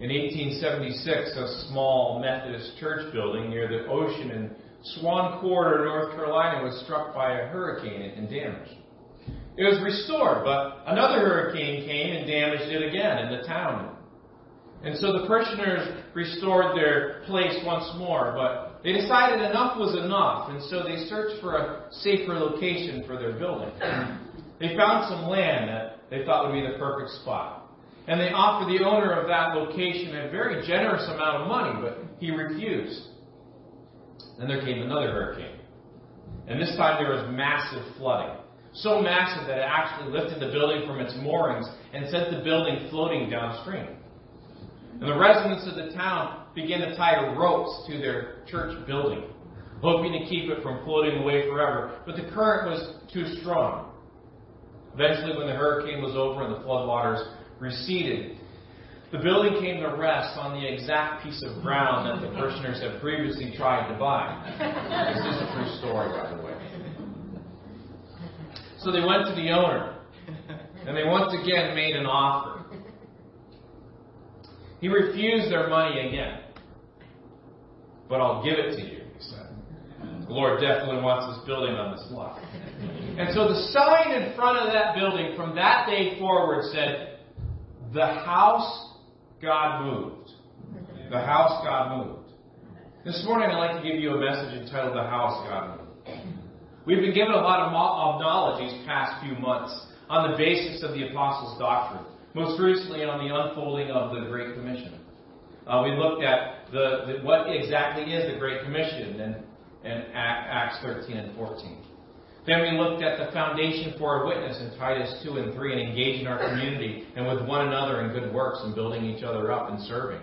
In 1876, a small Methodist church building near the ocean in Swan Quarter, North Carolina, was struck by a hurricane and damaged. It was restored, but another hurricane came and damaged it again in the town. And so the parishioners restored their place once more, but they decided enough was enough, and so they searched for a safer location for their building. They found some land that they thought would be the perfect spot. And they offered the owner of that location a very generous amount of money, but he refused. Then there came another hurricane. And this time there was massive flooding. So massive that it actually lifted the building from its moorings and sent the building floating downstream. And the residents of the town began to tie ropes to their church building, hoping to keep it from floating away forever. But the current was too strong. Eventually, when the hurricane was over and the floodwaters receded, the building came to rest on the exact piece of ground that the parishioners had previously tried to buy. This is a true story, by the way. So they went to the owner, and they once again made an offer. He refused their money again. But I'll give it to you, he said. The Lord definitely wants this building on this lot. And so the sign in front of that building from that day forward said, The house God moved. The house God moved. This morning I'd like to give you a message entitled The House God Moved. We've been given a lot of knowledge these past few months on the basis of the Apostles' doctrine most recently on the unfolding of the Great Commission. Uh, we looked at the, the, what exactly is the Great Commission in, in Acts 13 and 14. Then we looked at the foundation for a witness in Titus 2 and 3 and engaging our community and with one another in good works and building each other up and serving.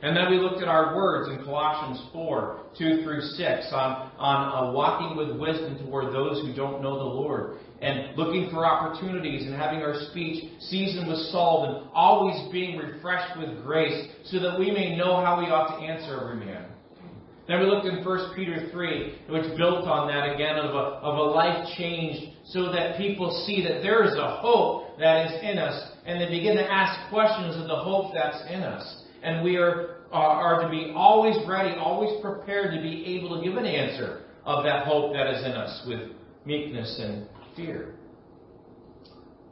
And then we looked at our words in Colossians 4, 2 through 6, on, on uh, walking with wisdom toward those who don't know the Lord, and looking for opportunities and having our speech seasoned with salt and always being refreshed with grace, so that we may know how we ought to answer every man. Then we looked in 1 Peter 3, which built on that again of a, of a life changed so that people see that there is a hope that is in us, and they begin to ask questions of the hope that's in us. And we are, uh, are to be always ready, always prepared to be able to give an answer of that hope that is in us with meekness and fear.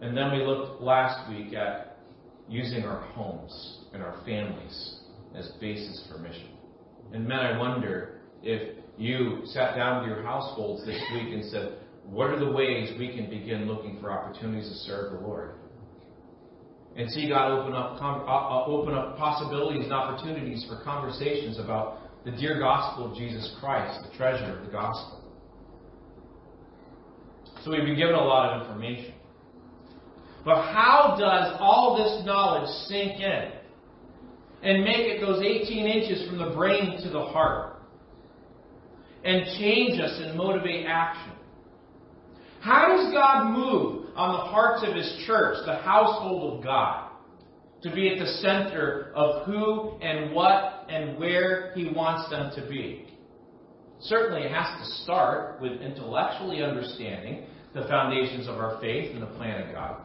And then we looked last week at using our homes and our families as basis for mission. And men, I wonder if you sat down with your households this week and said, what are the ways we can begin looking for opportunities to serve the Lord? and see God open up, uh, uh, open up possibilities and opportunities for conversations about the dear gospel of Jesus Christ, the treasure of the gospel. So we've been given a lot of information. But how does all this knowledge sink in and make it those 18 inches from the brain to the heart and change us and motivate action? How does God move on the hearts of His church, the household of God, to be at the center of who and what and where He wants them to be. Certainly, it has to start with intellectually understanding the foundations of our faith and the plan of God.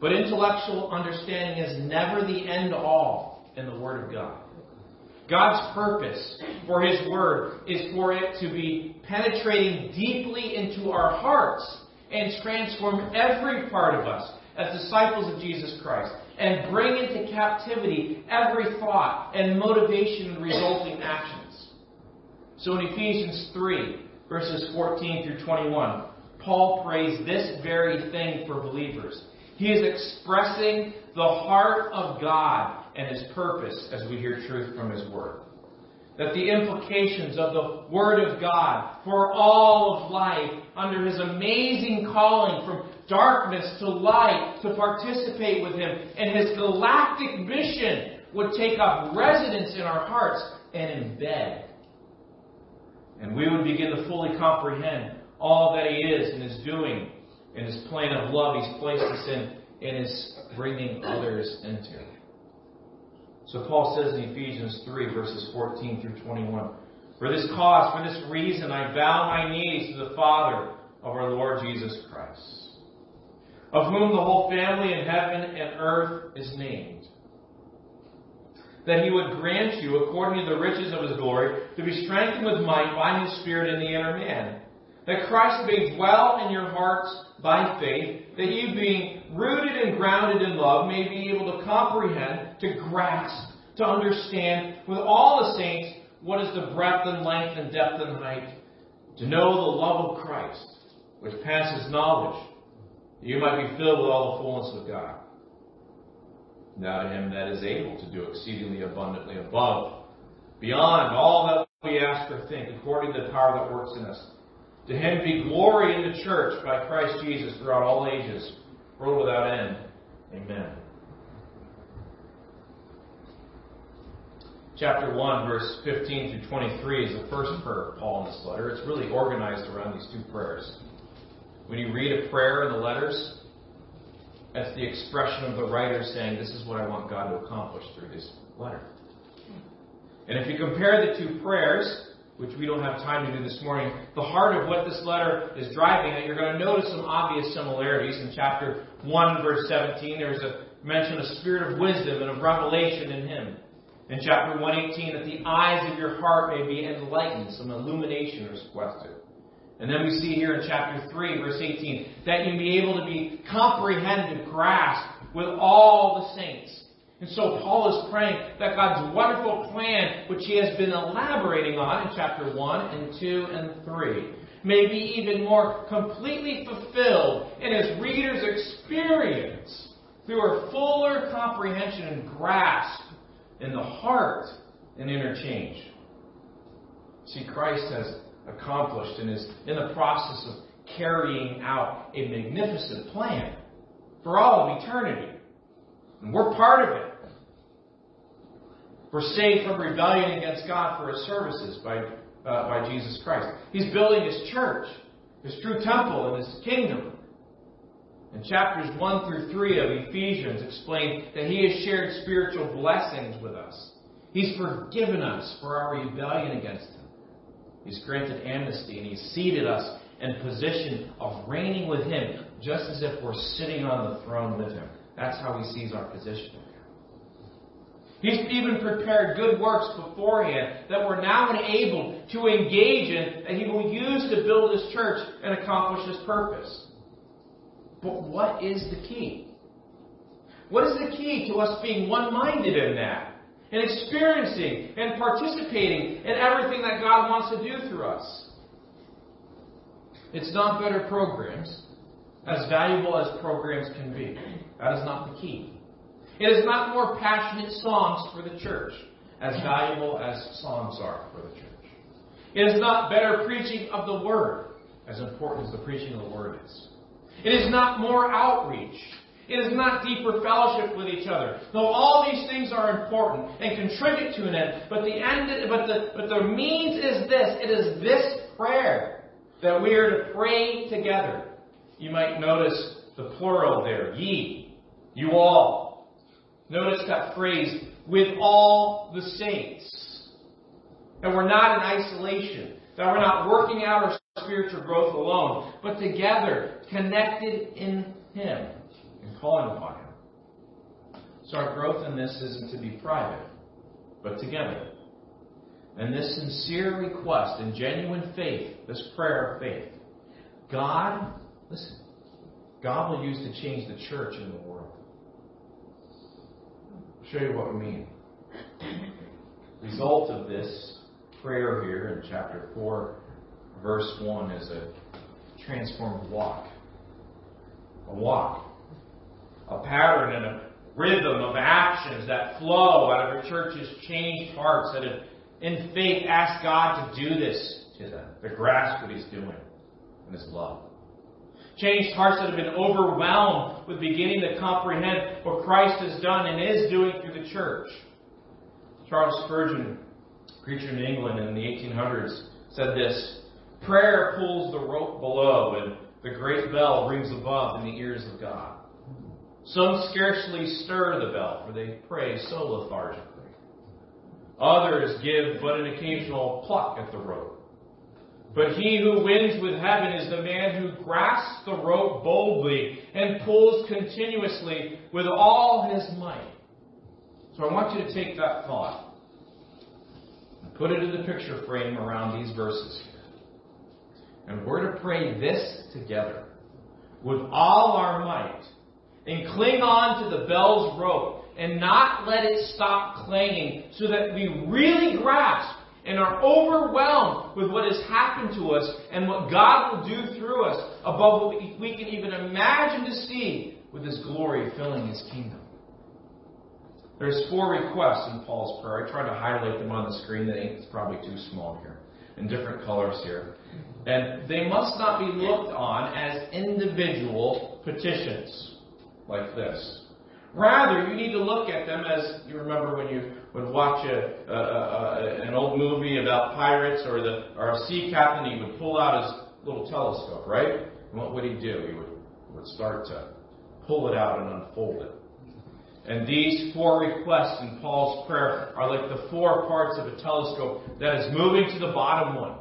But intellectual understanding is never the end all in the Word of God. God's purpose for His Word is for it to be penetrating deeply into our hearts and transform every part of us as disciples of Jesus Christ and bring into captivity every thought and motivation and resulting actions. So in Ephesians 3, verses 14 through 21, Paul prays this very thing for believers. He is expressing the heart of God and his purpose as we hear truth from his word that the implications of the Word of God for all of life under His amazing calling from darkness to light to participate with Him and His galactic mission would take up residence in our hearts and embed. And we would begin to fully comprehend all that He is and is doing in His plan of love He's placed us in and is bringing others into. So Paul says in Ephesians 3, verses 14 through 21, For this cause, for this reason, I bow my knees to the Father of our Lord Jesus Christ, of whom the whole family in heaven and earth is named. that he would grant you, according to the riches of his glory, to be strengthened with might by his Spirit in the inner man. That Christ may dwell in your hearts by faith, that you, being rooted and grounded in love, may be able to comprehend, to grasp, to understand with all the saints what is the breadth and length and depth and height, to know the love of Christ, which passes knowledge, that you might be filled with all the fullness of God. Now to him that is able to do exceedingly abundantly above, beyond all that we ask or think, according to the power that works in us. To him be glory in the church by Christ Jesus throughout all ages, world without end. Amen. Chapter 1, verse 15 through 23 is the first prayer of Paul in this letter. It's really organized around these two prayers. When you read a prayer in the letters, that's the expression of the writer saying, This is what I want God to accomplish through this letter. And if you compare the two prayers, which we don't have time to do this morning, the heart of what this letter is driving at, you're going to notice some obvious similarities. In chapter 1, verse 17, there's a mention of spirit of wisdom and of revelation in him. In chapter 118, that the eyes of your heart may be enlightened, some illumination is requested. And then we see here in chapter 3, verse 18, that you be able to be comprehended, grasped with all the saints. And so Paul is praying that God's wonderful plan, which he has been elaborating on in chapter 1 and 2 and 3, may be even more completely fulfilled in his reader's experience through a fuller comprehension and grasp in the heart and interchange. See, Christ has accomplished and is in the process of carrying out a magnificent plan for all of eternity. And we're part of it. We're saved from rebellion against God for His services by, uh, by Jesus Christ. He's building His church, His true temple, and His kingdom. And chapters 1 through 3 of Ephesians explain that He has shared spiritual blessings with us. He's forgiven us for our rebellion against Him. He's granted amnesty and He's seated us in position of reigning with Him, just as if we're sitting on the throne with Him. That's how He sees our position. He's even prepared good works beforehand that we're now enabled to engage in and He will use to build His church and accomplish His purpose. But what is the key? What is the key to us being one minded in that? and experiencing and participating in everything that God wants to do through us. It's not better programs, as valuable as programs can be. That is not the key. It is not more passionate songs for the church, as valuable as songs are for the church. It is not better preaching of the Word, as important as the preaching of the Word is. It is not more outreach, it is not deeper fellowship with each other. Though all these things are important and contribute to an end, but the end, but the, but the means is this. It is this prayer that we are to pray together. You might notice the plural there, ye, you all. Notice that phrase, with all the saints. That we're not in isolation. That we're not working out our spiritual growth alone, but together, connected in Him and calling upon Him. So our growth in this isn't to be private, but together. And this sincere request and genuine faith, this prayer of faith, God, listen, God will use to change the church in the world. I'll show you what we mean. Result of this prayer here in chapter 4, verse 1 is a transformed walk. A walk a pattern and a rhythm of actions that flow out of a church's changed hearts that have, in faith, asked God to do this to them, to grasp what He's doing in His love. Changed hearts that have been overwhelmed with beginning to comprehend what Christ has done and is doing through the church. Charles Spurgeon, preacher in England in the 1800s, said this Prayer pulls the rope below, and the great bell rings above in the ears of God. Some scarcely stir the bell, for they pray so lethargically. Others give but an occasional pluck at the rope. But he who wins with heaven is the man who grasps the rope boldly and pulls continuously with all his might. So I want you to take that thought and put it in the picture frame around these verses. And we're to pray this together with all our might and cling on to the bell's rope and not let it stop clanging so that we really grasp and are overwhelmed with what has happened to us and what God will do through us above what we can even imagine to see with His glory filling His kingdom. There's four requests in Paul's prayer. I tried to highlight them on the screen. The ink probably too small here. In different colors here. And they must not be looked on as individual petitions like this. Rather, you need to look at them as you remember when you would watch a, a, a, an old movie about pirates or the or a sea captain. He would pull out his little telescope, right? And what would he do? He would would start to pull it out and unfold it. And these four requests in Paul's prayer are like the four parts of a telescope that is moving to the bottom one.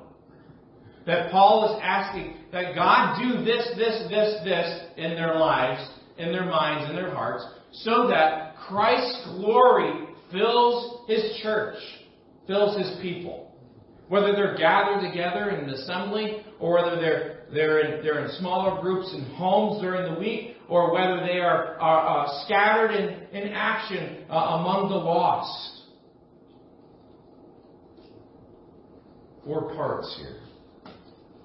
That Paul is asking that God do this, this, this, this in their lives, in their minds, in their hearts, so that Christ's glory fills his church, fills his people. Whether they're gathered together in an assembly, or whether they're, they're, in, they're in smaller groups in homes during the week, or whether they are, are uh, scattered in, in action uh, among the lost. Four parts here.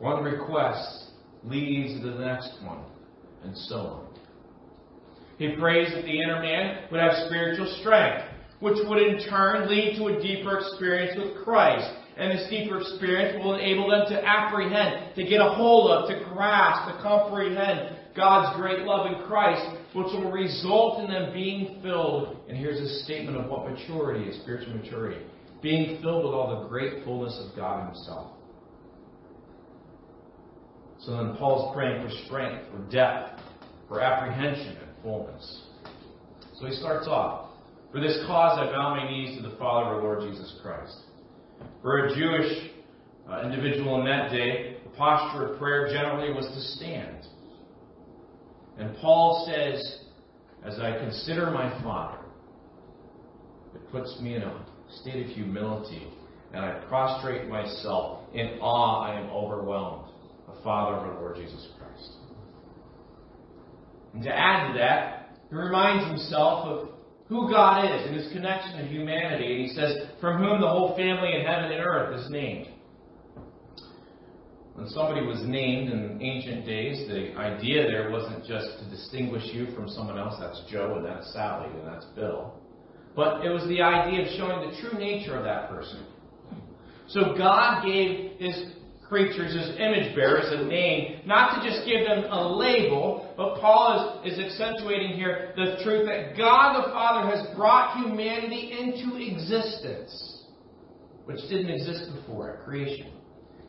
One request leads to the next one, and so on. He prays that the inner man would have spiritual strength, which would in turn lead to a deeper experience with Christ. And this deeper experience will enable them to apprehend, to get a hold of, to grasp, to comprehend God's great love in Christ, which will result in them being filled. And here's a statement of what maturity is spiritual maturity being filled with all the great fullness of God Himself. So then Paul's praying for strength, for depth, for apprehension and fullness. So he starts off For this cause I bow my knees to the Father of our Lord Jesus Christ. For a Jewish uh, individual in that day, the posture of prayer generally was to stand. And Paul says, As I consider my Father, it puts me in a state of humility, and I prostrate myself. In awe, I am overwhelmed. The Father of our Lord Jesus Christ. And to add to that, he reminds himself of who God is and his connection to humanity. And he says, From whom the whole family in heaven and earth is named. When somebody was named in ancient days, the idea there wasn't just to distinguish you from someone else. That's Joe, and that's Sally, and that's Bill. But it was the idea of showing the true nature of that person. So God gave his creatures as image bearers a name, not to just give them a label, but Paul is, is accentuating here the truth that God the Father has brought humanity into existence, which didn't exist before at creation.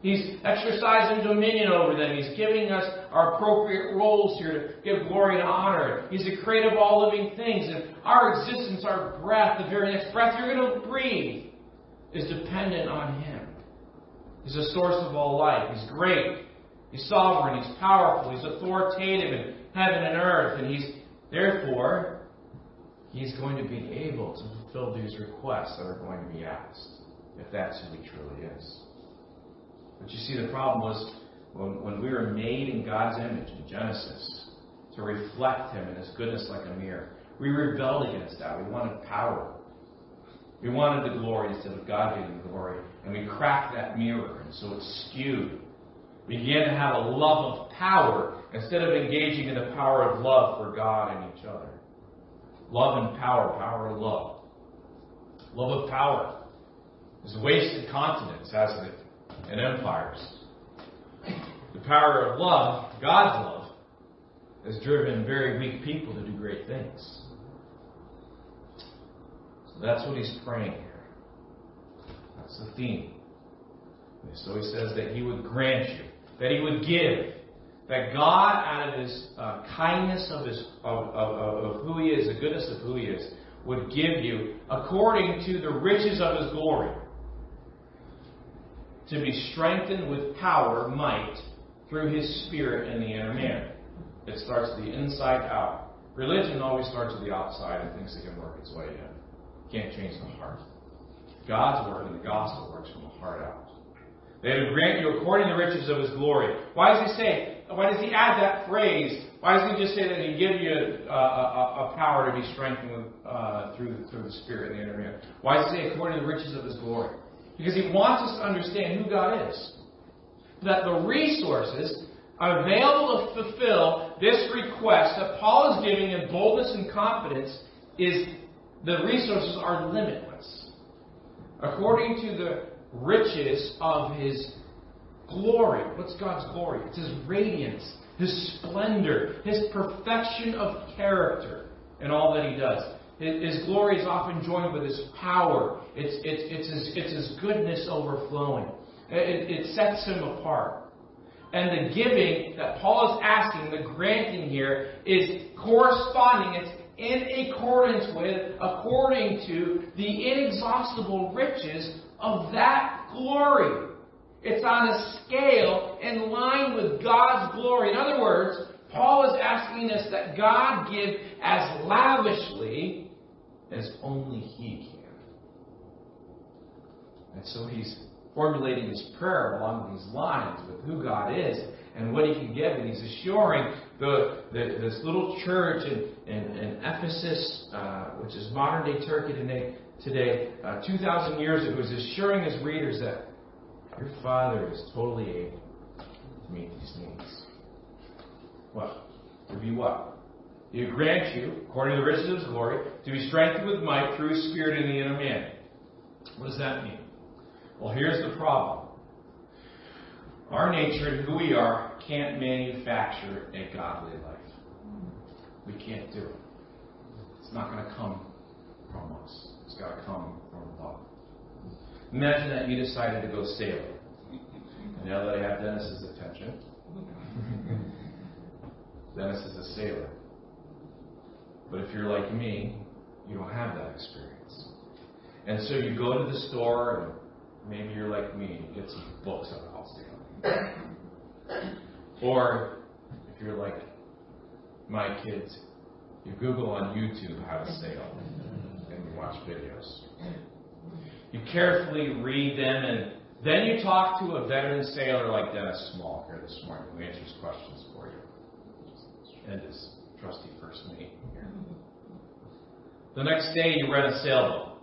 He's exercising dominion over them. He's giving us our appropriate roles here to give glory and honor. He's the creator of all living things. And our existence, our breath, the very next breath you're going to breathe, is dependent on Him. He's the source of all life. He's great. He's sovereign. He's powerful. He's authoritative in heaven and earth. And He's, therefore, He's going to be able to fulfill these requests that are going to be asked, if that's who He truly is. But you see, the problem was when, when we were made in God's image in Genesis to reflect Him and His goodness like a mirror, we rebelled against that. We wanted power. We wanted the glory instead of God getting the glory. And we cracked that mirror, and so it's skewed. We began to have a love of power instead of engaging in the power of love for God and each other. Love and power, power and love. Love of power is wasted continents, hasn't it? and empires. The power of love, God's love, has driven very weak people to do great things. So that's what he's praying here. That's the theme. And so he says that he would grant you, that he would give, that God, out of his uh, kindness of, his, of, of, of who he is, the goodness of who he is, would give you according to the riches of his glory to be strengthened with power, might, through his spirit in the inner man. It starts the inside out. Religion always starts at the outside and thinks it can work its way in. Can't change the heart. God's word and the gospel works from the heart out. They He would grant you according to the riches of His glory. Why does He say? Why does He add that phrase? Why doesn't He just say that He give you a, a, a power to be strengthened uh, through through the Spirit and the inner man? Why does He say according to the riches of His glory? Because He wants us to understand who God is. That the resources available to fulfill this request that Paul is giving in boldness and confidence is the resources are limitless. According to the riches of his glory. What's God's glory? It's his radiance, his splendor, his perfection of character in all that he does. His glory is often joined with his power. It's, it's, it's, his, it's his goodness overflowing. It, it sets him apart. And the giving that Paul is asking, the granting here, is corresponding. It's in accordance with, according to the inexhaustible riches of that glory. It's on a scale in line with God's glory. In other words, Paul is asking us that God give as lavishly as only He can. And so he's formulating his prayer along these lines with who God is and what he can give. And he's assuring the, the this little church in, in, in Ephesus, uh, which is modern day Turkey today, today uh, 2,000 years ago, he's assuring his readers that your Father is totally able to meet these needs. Well, to be what? He will grant you, according to the riches of his glory, to be strengthened with might through his Spirit in the inner man. What does that mean? Well, here's the problem. Our nature and who we are can't manufacture a godly life. We can't do it. It's not going to come from us. It's got to come from love. Imagine that you decided to go sailing. And now that I have Dennis's attention, Dennis is a sailor. But if you're like me, you don't have that experience. And so you go to the store and Maybe you're like me and get some books sailing. Or if you're like my kids, you Google on YouTube how to sail and you watch videos. You carefully read them and then you talk to a veteran sailor like Dennis Small here this morning who answers questions for you. And his trusty first mate here. The next day you rent a sailboat.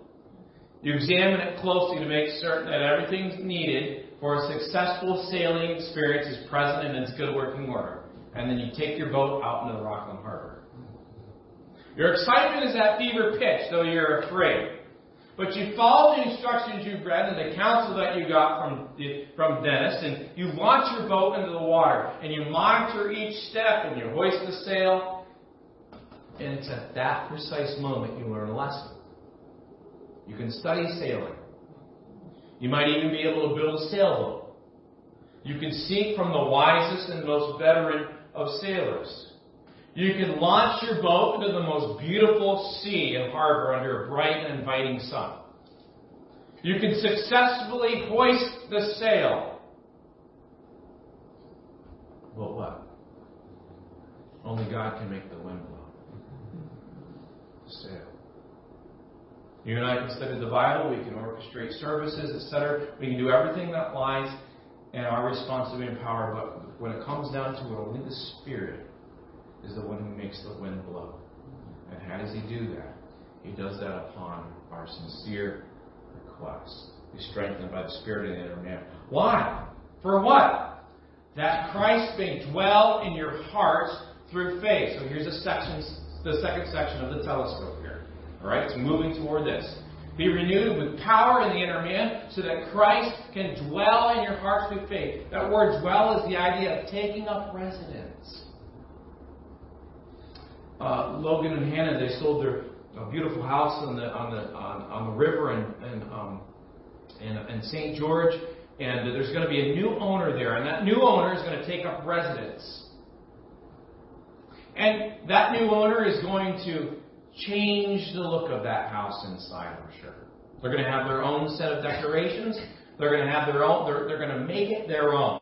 You examine it closely to make certain that everything's needed for a successful sailing experience is present and it's good working order. And then you take your boat out into the Rockland Harbor. Your excitement is at fever pitch, though you're afraid. But you follow the instructions you've read and the counsel that you got from, from Dennis, and you launch your boat into the water, and you monitor each step, and you hoist the sail. And it's at that precise moment you learn a lesson. You can study sailing. You might even be able to build a sailboat. You can seek from the wisest and most veteran of sailors. You can launch your boat into the most beautiful sea and harbor under a bright and inviting sun. You can successfully hoist the sail. But what? Only God can make the wind blow. The sail. You and I can study the Bible, we can orchestrate services, etc. We can do everything that lies in our responsibility and power, but when it comes down to it, only the Spirit is the one who makes the wind blow. And how does He do that? He does that upon our sincere request. Be strengthened by the Spirit in the inner man. Why? For what? That Christ may dwell in your hearts through faith. So here's a section, the second section of the telescope. All right, so moving toward this. Be renewed with power in the inner man so that Christ can dwell in your hearts with faith. That word dwell is the idea of taking up residence. Uh, Logan and Hannah, they sold their beautiful house on the on the on, on the river in in, um, in, in St. George, and there's going to be a new owner there, and that new owner is going to take up residence. And that new owner is going to change the look of that house inside, I'm sure. They're going to have their own set of decorations. They're going to have their own, they're, they're going to make it their own.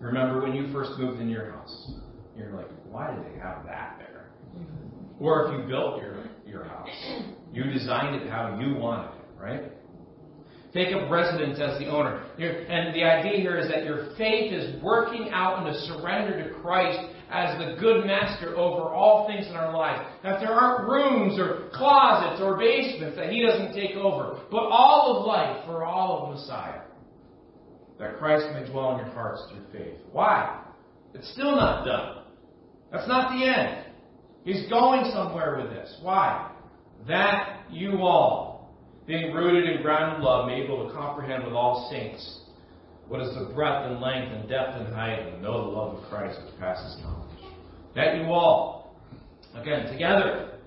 Remember when you first moved in your house? You're like, why do they have that there? Or if you built your, your house, You designed it how you wanted it, right? Take up residence as the owner. And the idea here is that your faith is working out in a surrender to Christ as the good master over all things in our life. That there aren't rooms or closets or basements that He doesn't take over, but all of life for all of Messiah. That Christ may dwell in your hearts through faith. Why? It's still not done. That's not the end. He's going somewhere with this. Why? That you all, being rooted in grounded love, may be able to comprehend with all saints what is the breadth and length and depth and height, and know the love of Christ which passes knowledge. That you all, again, together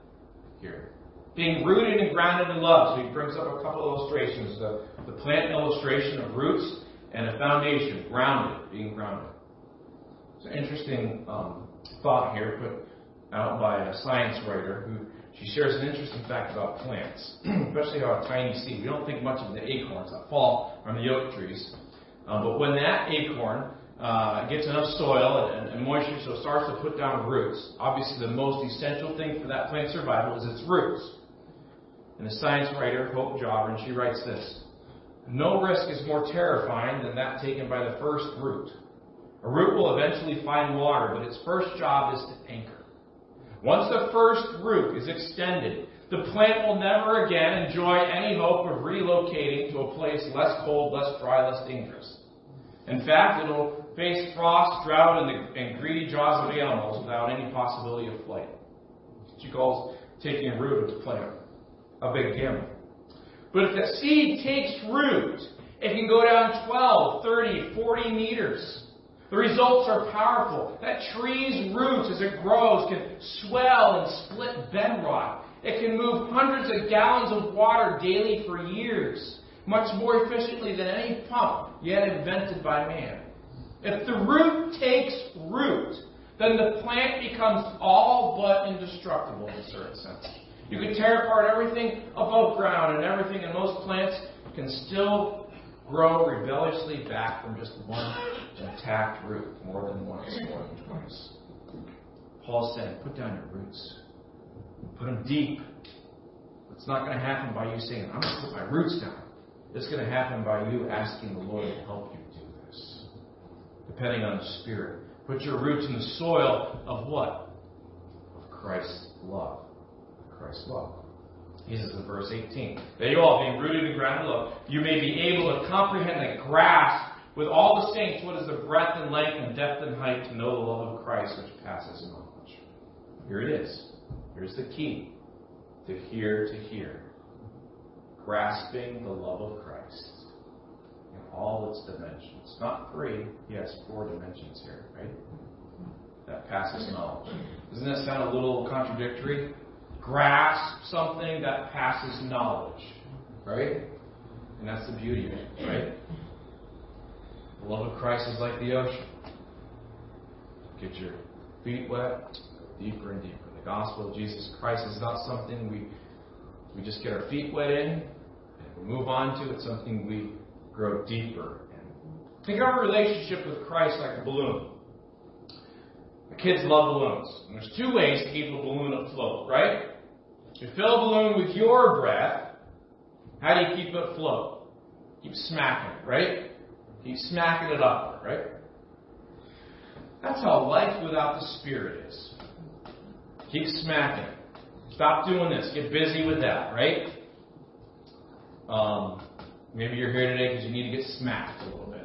here, being rooted and grounded in love. So he brings up a couple of illustrations the, the plant illustration of roots and a foundation, grounded, being grounded. It's an interesting um, thought here put out by a science writer who she shares an interesting fact about plants, especially how a tiny seed. We don't think much of the acorns that fall from the oak trees, um, but when that acorn uh, gets enough soil and, and, moisture, so it starts to put down roots. Obviously, the most essential thing for that plant's survival is its roots. And the science writer, Hope Jahren, she writes this No risk is more terrifying than that taken by the first root. A root will eventually find water, but its first job is to anchor. Once the first root is extended, the plant will never again enjoy any hope of relocating to a place less cold, less dry, less dangerous. In fact, it'll face frost, drought, and the and greedy jaws of animals without any possibility of flight. She calls taking root of the plant a big gamble. But if the seed takes root, it can go down 12, 30, 40 meters. The results are powerful. That tree's roots, as it grows, can swell and split bedrock. It can move hundreds of gallons of water daily for years, much more efficiently than any pump yet invented by man. If the root takes root, then the plant becomes all but indestructible in a certain sense. You can tear apart everything above ground, and everything in most plants can still grow rebelliously back from just one intact root more than once, more than twice. Paul said, put down your roots. Put them deep. It's not going to happen by you saying, I'm going to put my roots down. It's going to happen by you asking the Lord to help you. Depending on the Spirit. Put your roots in the soil of what? Of Christ's love. Christ's love. He says in verse 18, that you all, being rooted in grounded love, you may be able to comprehend and grasp with all the saints what is the breadth and length and depth and height to know the love of Christ which passes knowledge. Here it is. Here's the key to hear to hear. Grasping the love of Christ all its dimensions. Not three, yes, four dimensions here, right? That passes knowledge. Doesn't that sound a little contradictory? Grasp something that passes knowledge, right? And that's the beauty of it, right? The love of Christ is like the ocean. Get your feet wet, deeper and deeper. The gospel of Jesus Christ is not something we we just get our feet wet in and we move on to. It's something we grow deeper in. Think of our relationship with Christ like a balloon. The kids love balloons. And there's two ways to keep a balloon afloat, right? You fill a balloon with your breath. How do you keep it afloat? Keep smacking it, right? Keep smacking it up, right? That's how life without the Spirit is. Keep smacking. Stop doing this. Get busy with that, right? Um, maybe you're here today because you need to get smacked a little bit.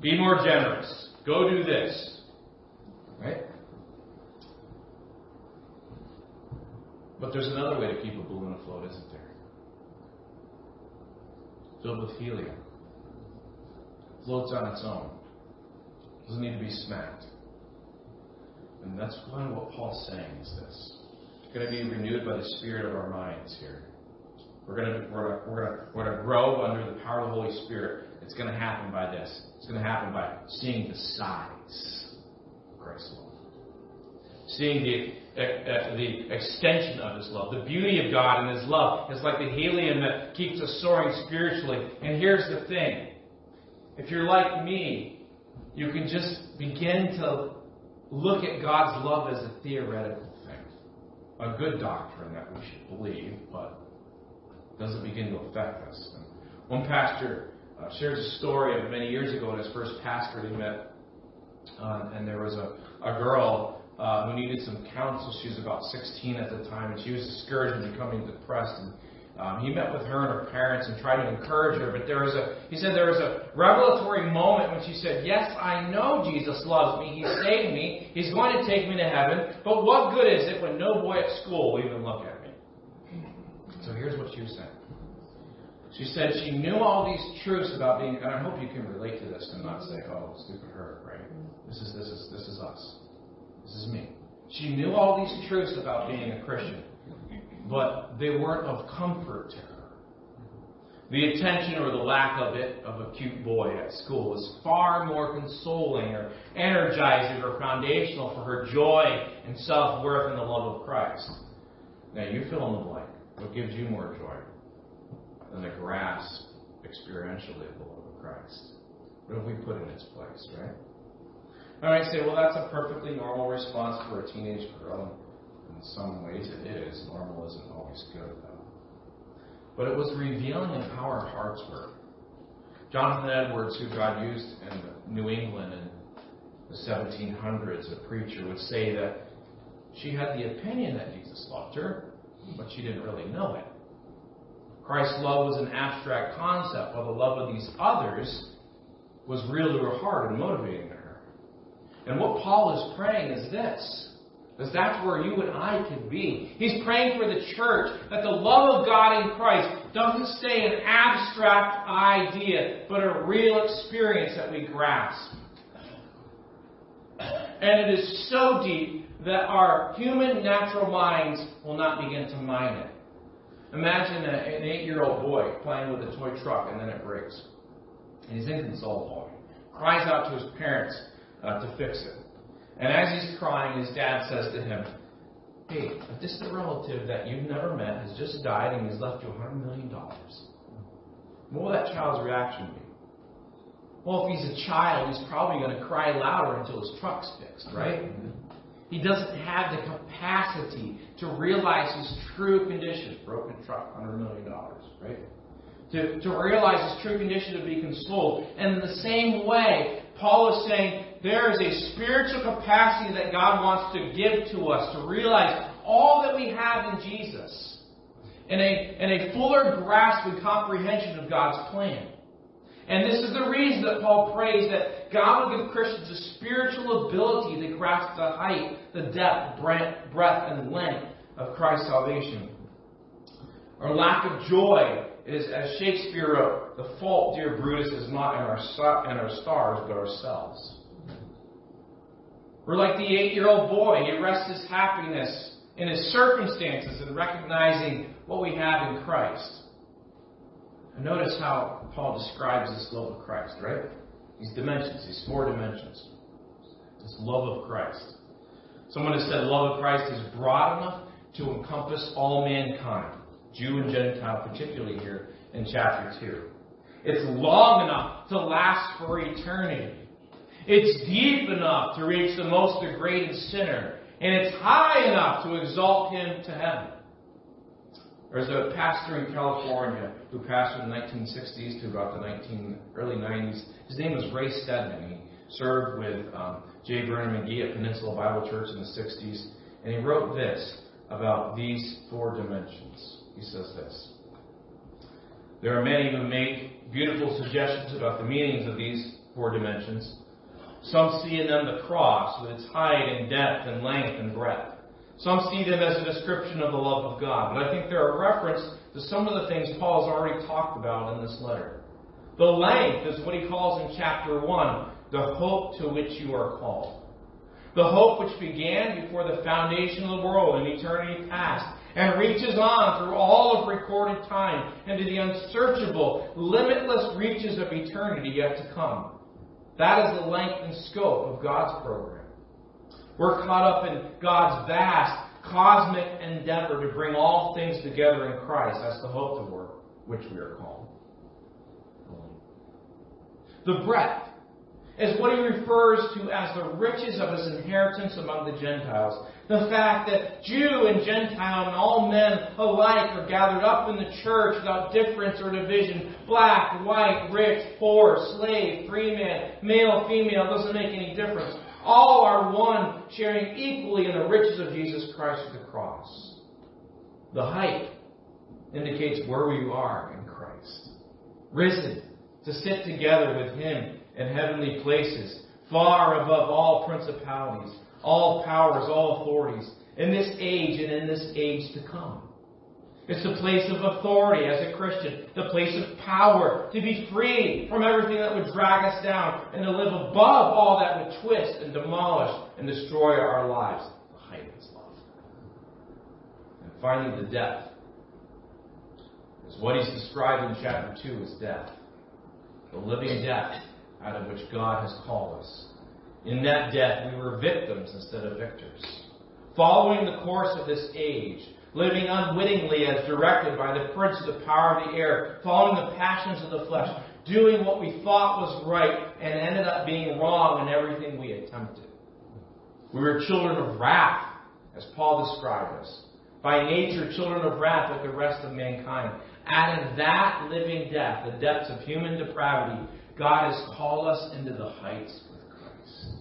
Be more generous. Go do this. Right? But there's another way to keep a balloon afloat, isn't there? Filled with helium. Floats on its own. Doesn't need to be smacked. And that's kind of what Paul's saying is this. It's going to be renewed by the spirit of our minds here. We're going to, we're to, we're to, we're grow under the power of the Holy Spirit. It's going to happen by this. It's going to happen by seeing the size of Christ's love. Seeing the, uh, the extension of His love. The beauty of God and His love is like the helium that keeps us soaring spiritually. And here's the thing. If you're like me, you can just begin to look at God's love as a theoretical thing. a good doctrine that we should believe, but doesn't begin to affect us. One pastor uh, shares a story of many years ago in his first pastorate he met, uh, and there was a, a girl uh, who needed some counsel. She was about 16 at the time, and she was discouraged and becoming depressed. And um, he met with her and her parents and tried to encourage her, but there was a, he said there was a revelatory moment when she said, Yes, I know Jesus loves me. He saved me. He's going to take me to heaven. But what good is it when no boy at school will even look at? So here's what she was saying. She said she knew all these truths about being, and I hope you can relate to this and not say, oh, stupid her, right? This is, this is, this is us. This is me. She knew all these truths about being a Christian but they weren't of comfort to her. The attention or the lack of it of a cute boy at school was far more consoling or energizing or foundational for her joy and self worth and the love of Christ. Now you fill in the blank. What gives you more joy than the grasp experientially of the love of Christ? What have we put in its place, right? Right, say, well, that's a perfectly normal response for a teenage girl in some ways it is. Normal isn't always good, though. But it was revealing of how our hearts were. Jonathan Edwards, who God used in New England in the 1700s, a preacher, would say that she had the opinion that Jesus loved her, but she didn't really know it. Christ's love was an abstract concept, while the love of these others was real to her heart and motivating her. And what Paul is praying is this because that's where you and I can be. He's praying for the church that the love of God in Christ doesn't stay an abstract idea, but a real experience that we grasp. And it is so deep that our human natural minds will not begin to mine it. Imagine an eight year old boy playing with a toy truck and then it breaks. And he's inconsolable. Cries out to his parents uh, to fix it. And as he's crying, his dad says to him, Hey, a distant relative that you've never met has just died and he's left you $100 million. What will that child's reaction be? Well, if he's a child, he's probably going to cry louder until his truck's fixed, right? He doesn't have the capacity to realize his true condition. Broken truck, $100 million, right? To, to realize his true condition to be consoled. And in the same way, Paul is saying there is a spiritual capacity that God wants to give to us to realize all that we have in Jesus and a, and a fuller grasp and comprehension of God's plan. And this is the reason that Paul prays that God will give Christians a spiritual ability to grasp the height, the depth, breadth, and length of Christ's salvation. Our lack of joy is, as Shakespeare wrote, the fault, dear Brutus, is not in our, in our stars, but ourselves. We're like the eight year old boy. He rests his happiness in his circumstances and recognizing what we have in Christ. And notice how Paul describes this love of Christ, right? These dimensions, these four dimensions. This love of Christ. Someone has said love of Christ is broad enough to encompass all mankind, Jew and Gentile, particularly here in chapter 2. It's long enough to last for eternity. It's deep enough to reach the most degraded sinner, and it's high enough to exalt him to heaven. There's a pastor in California who pastored in the 1960s to about the 19, early 90s. His name was Ray Stedman. He served with um, J. Vernon McGee at Peninsula Bible Church in the 60s, and he wrote this about these four dimensions. He says this. There are many who make beautiful suggestions about the meanings of these four dimensions. Some see in them the cross with its height and depth and length and breadth. Some see them as a description of the love of God. But I think they're a reference to some of the things Paul has already talked about in this letter. The length is what he calls in chapter 1 the hope to which you are called. The hope which began before the foundation of the world in eternity past and reaches on through all of recorded time into the unsearchable, limitless reaches of eternity yet to come. That is the length and scope of God's program. We're caught up in God's vast cosmic endeavor to bring all things together in Christ. That's the hope to work which we are called. The breadth is what he refers to as the riches of his inheritance among the Gentiles. The fact that Jew and Gentile and all men alike are gathered up in the church without difference or division. Black, white, rich, poor, slave, free man, male, female, doesn't make any difference. All are one, sharing equally in the riches of Jesus Christ at the cross. The height indicates where we are in Christ. Risen to sit together with Him in heavenly places, far above all principalities, all powers, all authorities, in this age and in this age to come. It's the place of authority as a Christian, the place of power, to be free from everything that would drag us down, and to live above all that would twist and demolish and destroy our lives. The height love. And finally, the depth is what He's described in chapter 2 as death. The living death out of which God has called us. In that death, we were victims instead of victors. Following the course of this age, living unwittingly as directed by the prince of the power of the air, following the passions of the flesh, doing what we thought was right and ended up being wrong in everything we attempted. We were children of wrath, as Paul described us. By nature, children of wrath like the rest of mankind. And in that living death, the depths of human depravity, God has called us into the heights with Christ.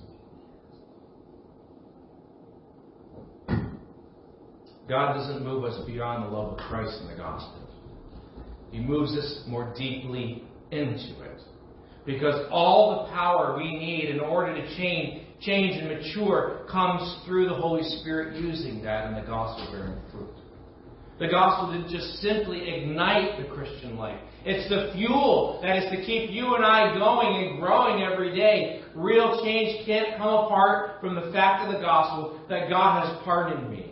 God doesn't move us beyond the love of Christ in the gospel. He moves us more deeply into it. Because all the power we need in order to change, change and mature comes through the Holy Spirit using that in the gospel bearing fruit. The gospel didn't just simply ignite the Christian life. It's the fuel that is to keep you and I going and growing every day. Real change can't come apart from the fact of the gospel that God has pardoned me.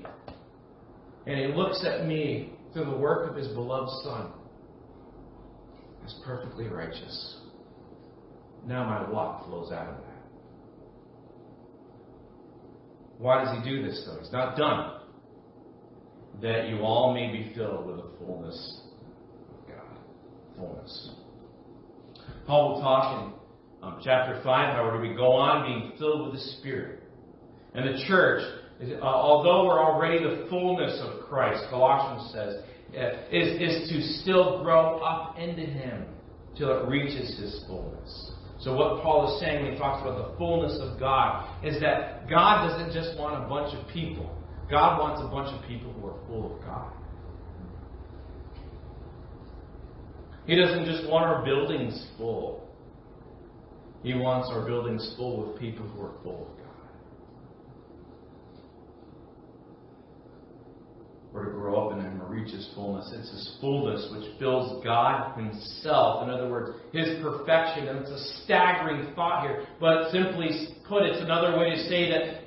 And He looks at me through the work of His beloved Son as perfectly righteous. Now my walk flows out of that. Why does He do this, though? He's not done. That you all may be filled with the fullness of God. fullness. Paul will talk in um, chapter 5, however, we go on being filled with the Spirit. And the church, uh, although we're already the fullness of Christ, Colossians says, uh, is, is to still grow up into Him till it reaches His fullness. So what Paul is saying when he talks about the fullness of God is that God doesn't just want a bunch of people. God wants a bunch of people who are full of God. He doesn't just want our buildings full. He wants our buildings full with people who are full of God. We're to grow up in Him and reach His fullness. It's His fullness which fills God Himself. In other words, His perfection. And it's a staggering thought here. But simply put, it's another way to say that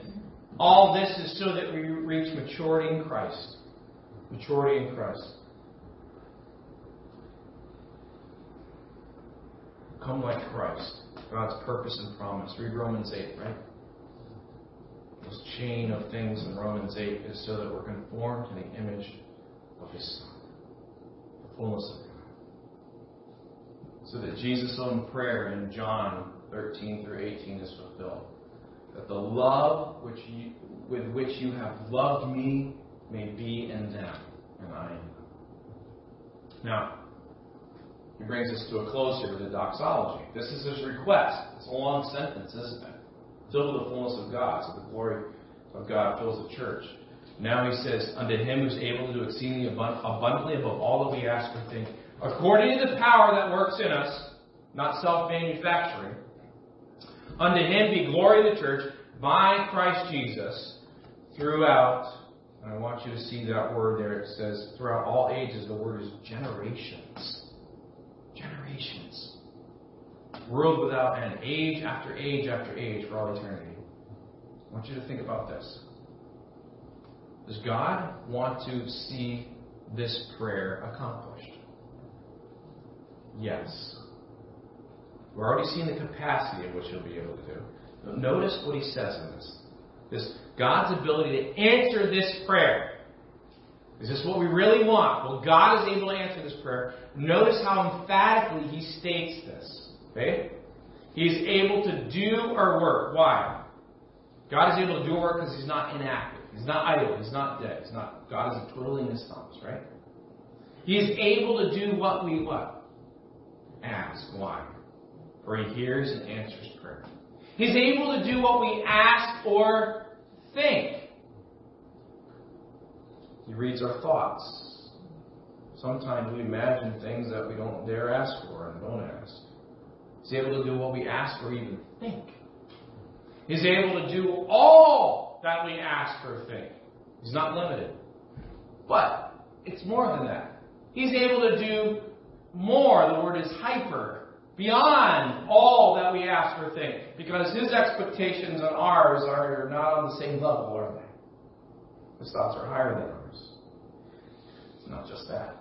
all this is so that we reach maturity in Christ. Maturity in Christ. Come like Christ. God's purpose and promise. Read Romans 8, right? This chain of things in Romans 8 is so that we're conformed to the image of His Son, the fullness of God. So that Jesus' own prayer in John 13 through 18 is fulfilled. That the love which you, with which you have loved me may be in them, and I in them. Now, he brings us to a close here with the doxology. This is his request. It's a long sentence, isn't it? Filled with the fullness of God, so the glory of God fills the church. Now he says, Unto him who's able to do exceedingly abundantly above all that we ask or think, according to the power that works in us, not self manufacturing, unto him be glory in the church by Christ Jesus throughout, and I want you to see that word there. It says, throughout all ages, the word is generations generations. World without end, age after age after age for all eternity. I want you to think about this. Does God want to see this prayer accomplished? Yes. We're already seeing the capacity of what he'll be able to do. Notice what he says in this. This God's ability to answer this prayer is this what we really want? Well, God is able to answer this prayer. Notice how emphatically he states this. Okay? He's able to do our work. Why? God is able to do our work because He's not inactive. He's not idle. He's not dead. He's not. God isn't twiddling His thumbs, right? He's able to do what we what? Ask. Why? For He hears and answers prayer. He's able to do what we ask or think. He reads our thoughts. Sometimes we imagine things that we don't dare ask for and don't ask. He's able to do what we ask or even think. He's able to do all that we ask or think. He's not limited. But it's more than that. He's able to do more. The word is hyper. Beyond all that we ask or think. Because his expectations and ours are not on the same level, are they? His thoughts are higher than ours. It's not just that.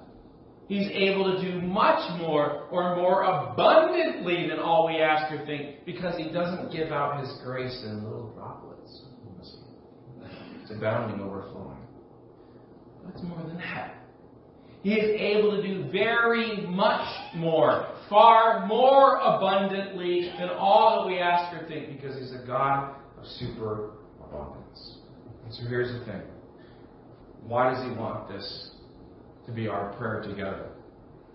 He's able to do much more or more abundantly than all we ask or think because he doesn't give out his grace in little droplets. It's abounding, overflowing. That's more than that. He is able to do very much more, far more abundantly than all that we ask or think because he's a God of super abundance. And so here's the thing. Why does he want this to be our prayer together,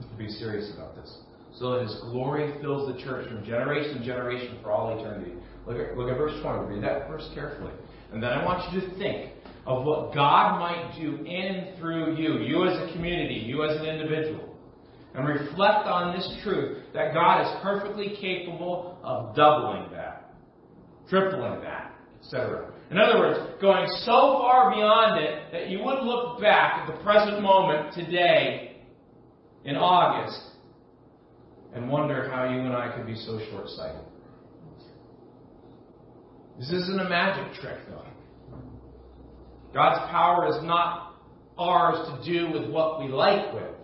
to be serious about this. So that His glory fills the church from generation to generation for all eternity. Look at, look at verse 20. Read that verse carefully. And then I want you to think of what God might do in and through you, you as a community, you as an individual. And reflect on this truth that God is perfectly capable of doubling that, tripling that, etc. In other words, going so far beyond it that you wouldn't look back at the present moment today in August and wonder how you and I could be so short sighted. This isn't a magic trick, though. God's power is not ours to do with what we like with.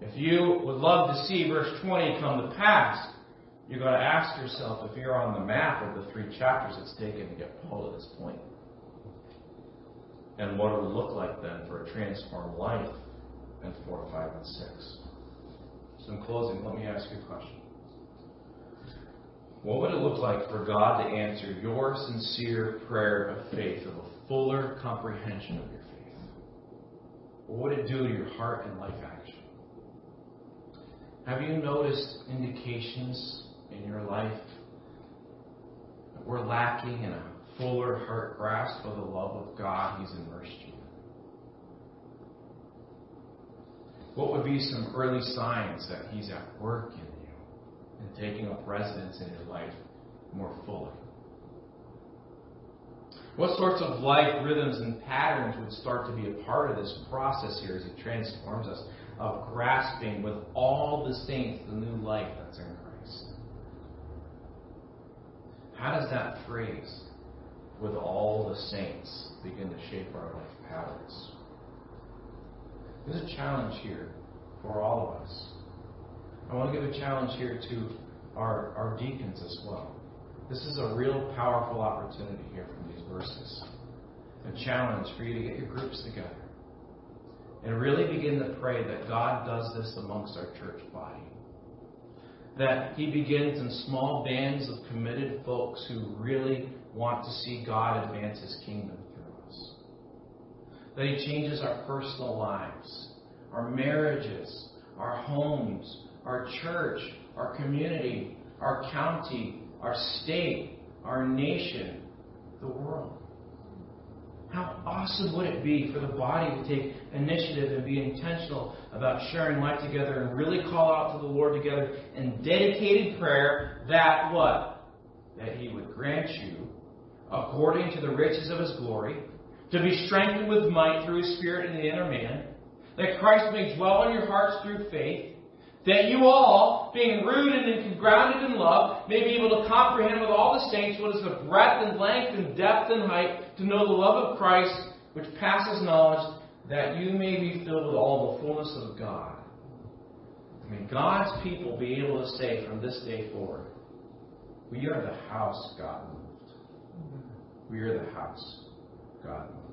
If you would love to see verse 20 come to pass, You've got to ask yourself if you're on the map of the three chapters it's taken to get Paul to this point. And what it would look like then for a transformed life in 4, 5, and 6. So, in closing, let me ask you a question. What would it look like for God to answer your sincere prayer of faith, of a fuller comprehension of your faith? What would it do to your heart and life action? Have you noticed indications in your life we're lacking in a fuller heart grasp of the love of God He's immersed you? What would be some early signs that He's at work in you and taking up residence in your life more fully? What sorts of life rhythms and patterns would start to be a part of this process here as He transforms us of grasping with all the saints the new life that's in Christ? How does that phrase, with all the saints, begin to shape our life patterns? There's a challenge here for all of us. I want to give a challenge here to our, our deacons as well. This is a real powerful opportunity here from these verses. A challenge for you to get your groups together and really begin to pray that God does this amongst our church body that he begins in small bands of committed folks who really want to see God advance his kingdom through us. That he changes our personal lives, our marriages, our homes, our church, our community, our county, our state, our nation, the world. How awesome would it be for the body to take initiative and be intentional about sharing life together and really call out to the Lord together in dedicated prayer that what? That He would grant you, according to the riches of His glory, to be strengthened with might through His Spirit in the inner man, that Christ may dwell in your hearts through faith, that you all, being rooted and grounded in love, may be able to comprehend with all the saints what is the breadth and length and depth and height, to know the love of Christ, which passes knowledge, that you may be filled with all the fullness of God. May God's people be able to say from this day forward, we are the house God moved. We are the house God moved.